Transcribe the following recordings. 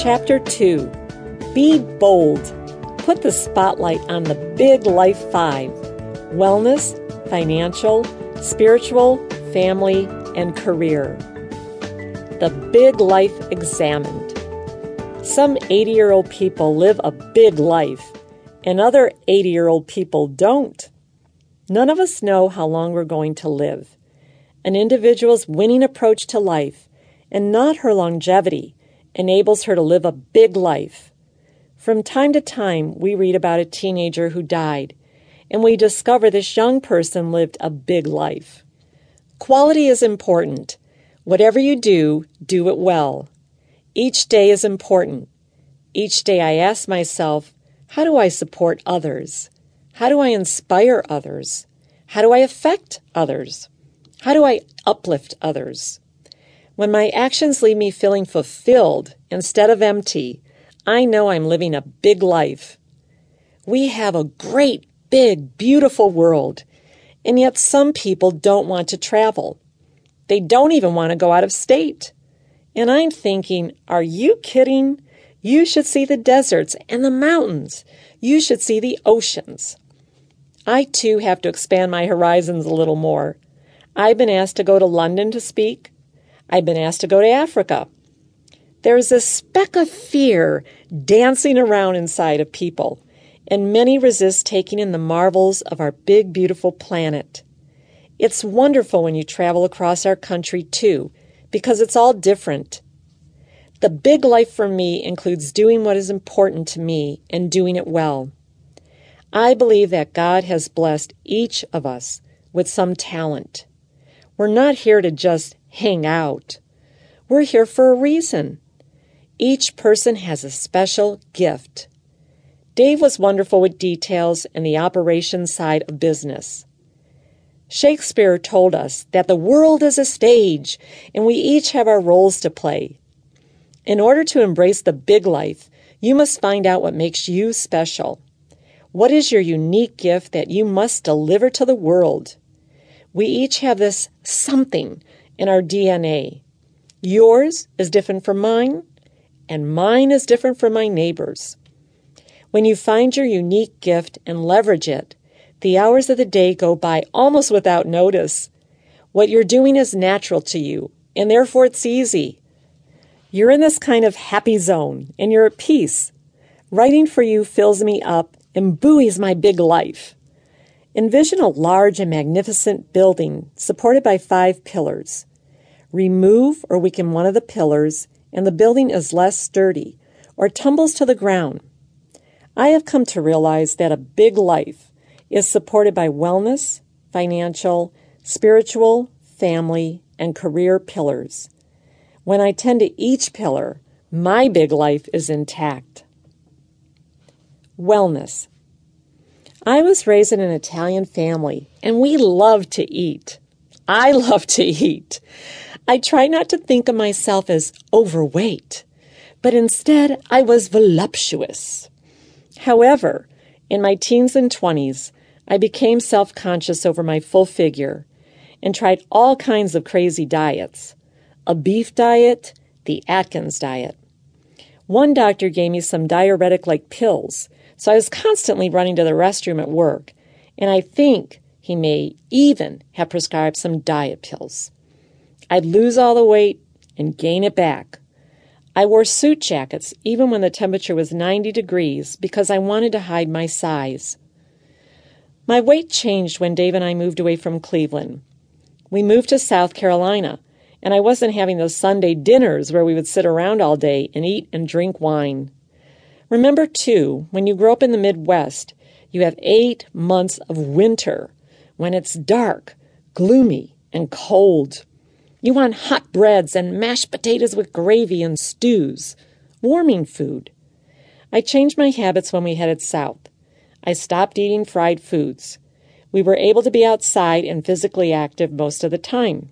Chapter 2 Be Bold. Put the spotlight on the big life five wellness, financial, spiritual, family, and career. The big life examined. Some 80 year old people live a big life, and other 80 year old people don't. None of us know how long we're going to live. An individual's winning approach to life, and not her longevity, enables her to live a big life. From time to time, we read about a teenager who died, and we discover this young person lived a big life. Quality is important. Whatever you do, do it well. Each day is important. Each day I ask myself, how do I support others? How do I inspire others? How do I affect others? How do I uplift others? When my actions leave me feeling fulfilled instead of empty, I know I'm living a big life. We have a great, big, beautiful world, and yet some people don't want to travel. They don't even want to go out of state. And I'm thinking, are you kidding? You should see the deserts and the mountains. You should see the oceans. I too have to expand my horizons a little more. I've been asked to go to London to speak. I've been asked to go to Africa. There's a speck of fear dancing around inside of people, and many resist taking in the marvels of our big, beautiful planet. It's wonderful when you travel across our country, too, because it's all different. The big life for me includes doing what is important to me and doing it well. I believe that God has blessed each of us with some talent. We're not here to just hang out. We're here for a reason. Each person has a special gift. Dave was wonderful with details and the operations side of business. Shakespeare told us that the world is a stage and we each have our roles to play. In order to embrace the big life, you must find out what makes you special. What is your unique gift that you must deliver to the world? We each have this something in our DNA. Yours is different from mine, and mine is different from my neighbor's. When you find your unique gift and leverage it, the hours of the day go by almost without notice. What you're doing is natural to you, and therefore it's easy. You're in this kind of happy zone, and you're at peace. Writing for you fills me up and buoys my big life. Envision a large and magnificent building supported by five pillars. Remove or weaken one of the pillars, and the building is less sturdy or tumbles to the ground. I have come to realize that a big life is supported by wellness, financial, spiritual, family, and career pillars. When I tend to each pillar, my big life is intact. Wellness. I was raised in an Italian family, and we love to eat. I love to eat. I try not to think of myself as overweight, but instead I was voluptuous. However, in my teens and 20s, I became self conscious over my full figure and tried all kinds of crazy diets a beef diet, the Atkins diet. One doctor gave me some diuretic like pills, so I was constantly running to the restroom at work, and I think he may even have prescribed some diet pills. I'd lose all the weight and gain it back. I wore suit jackets even when the temperature was 90 degrees because I wanted to hide my size. My weight changed when Dave and I moved away from Cleveland. We moved to South Carolina, and I wasn't having those Sunday dinners where we would sit around all day and eat and drink wine. Remember, too, when you grow up in the Midwest, you have eight months of winter when it's dark, gloomy, and cold. You want hot breads and mashed potatoes with gravy and stews, warming food. I changed my habits when we headed south. I stopped eating fried foods. We were able to be outside and physically active most of the time.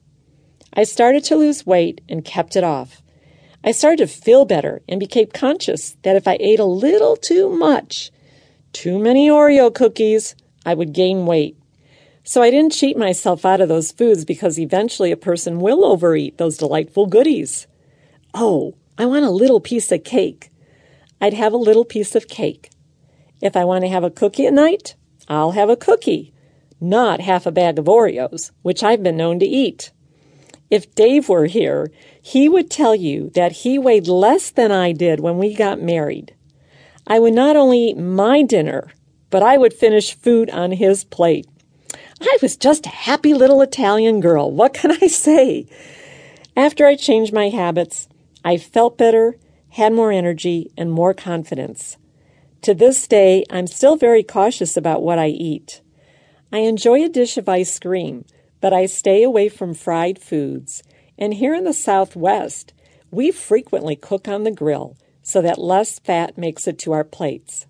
I started to lose weight and kept it off. I started to feel better and became conscious that if I ate a little too much, too many Oreo cookies, I would gain weight. So I didn't cheat myself out of those foods because eventually a person will overeat those delightful goodies. Oh, I want a little piece of cake. I'd have a little piece of cake. If I want to have a cookie at night, I'll have a cookie, not half a bag of Oreos, which I've been known to eat. If Dave were here, he would tell you that he weighed less than I did when we got married. I would not only eat my dinner, but I would finish food on his plate. I was just a happy little Italian girl. What can I say? After I changed my habits, I felt better, had more energy, and more confidence. To this day, I'm still very cautious about what I eat. I enjoy a dish of ice cream, but I stay away from fried foods. And here in the Southwest, we frequently cook on the grill so that less fat makes it to our plates.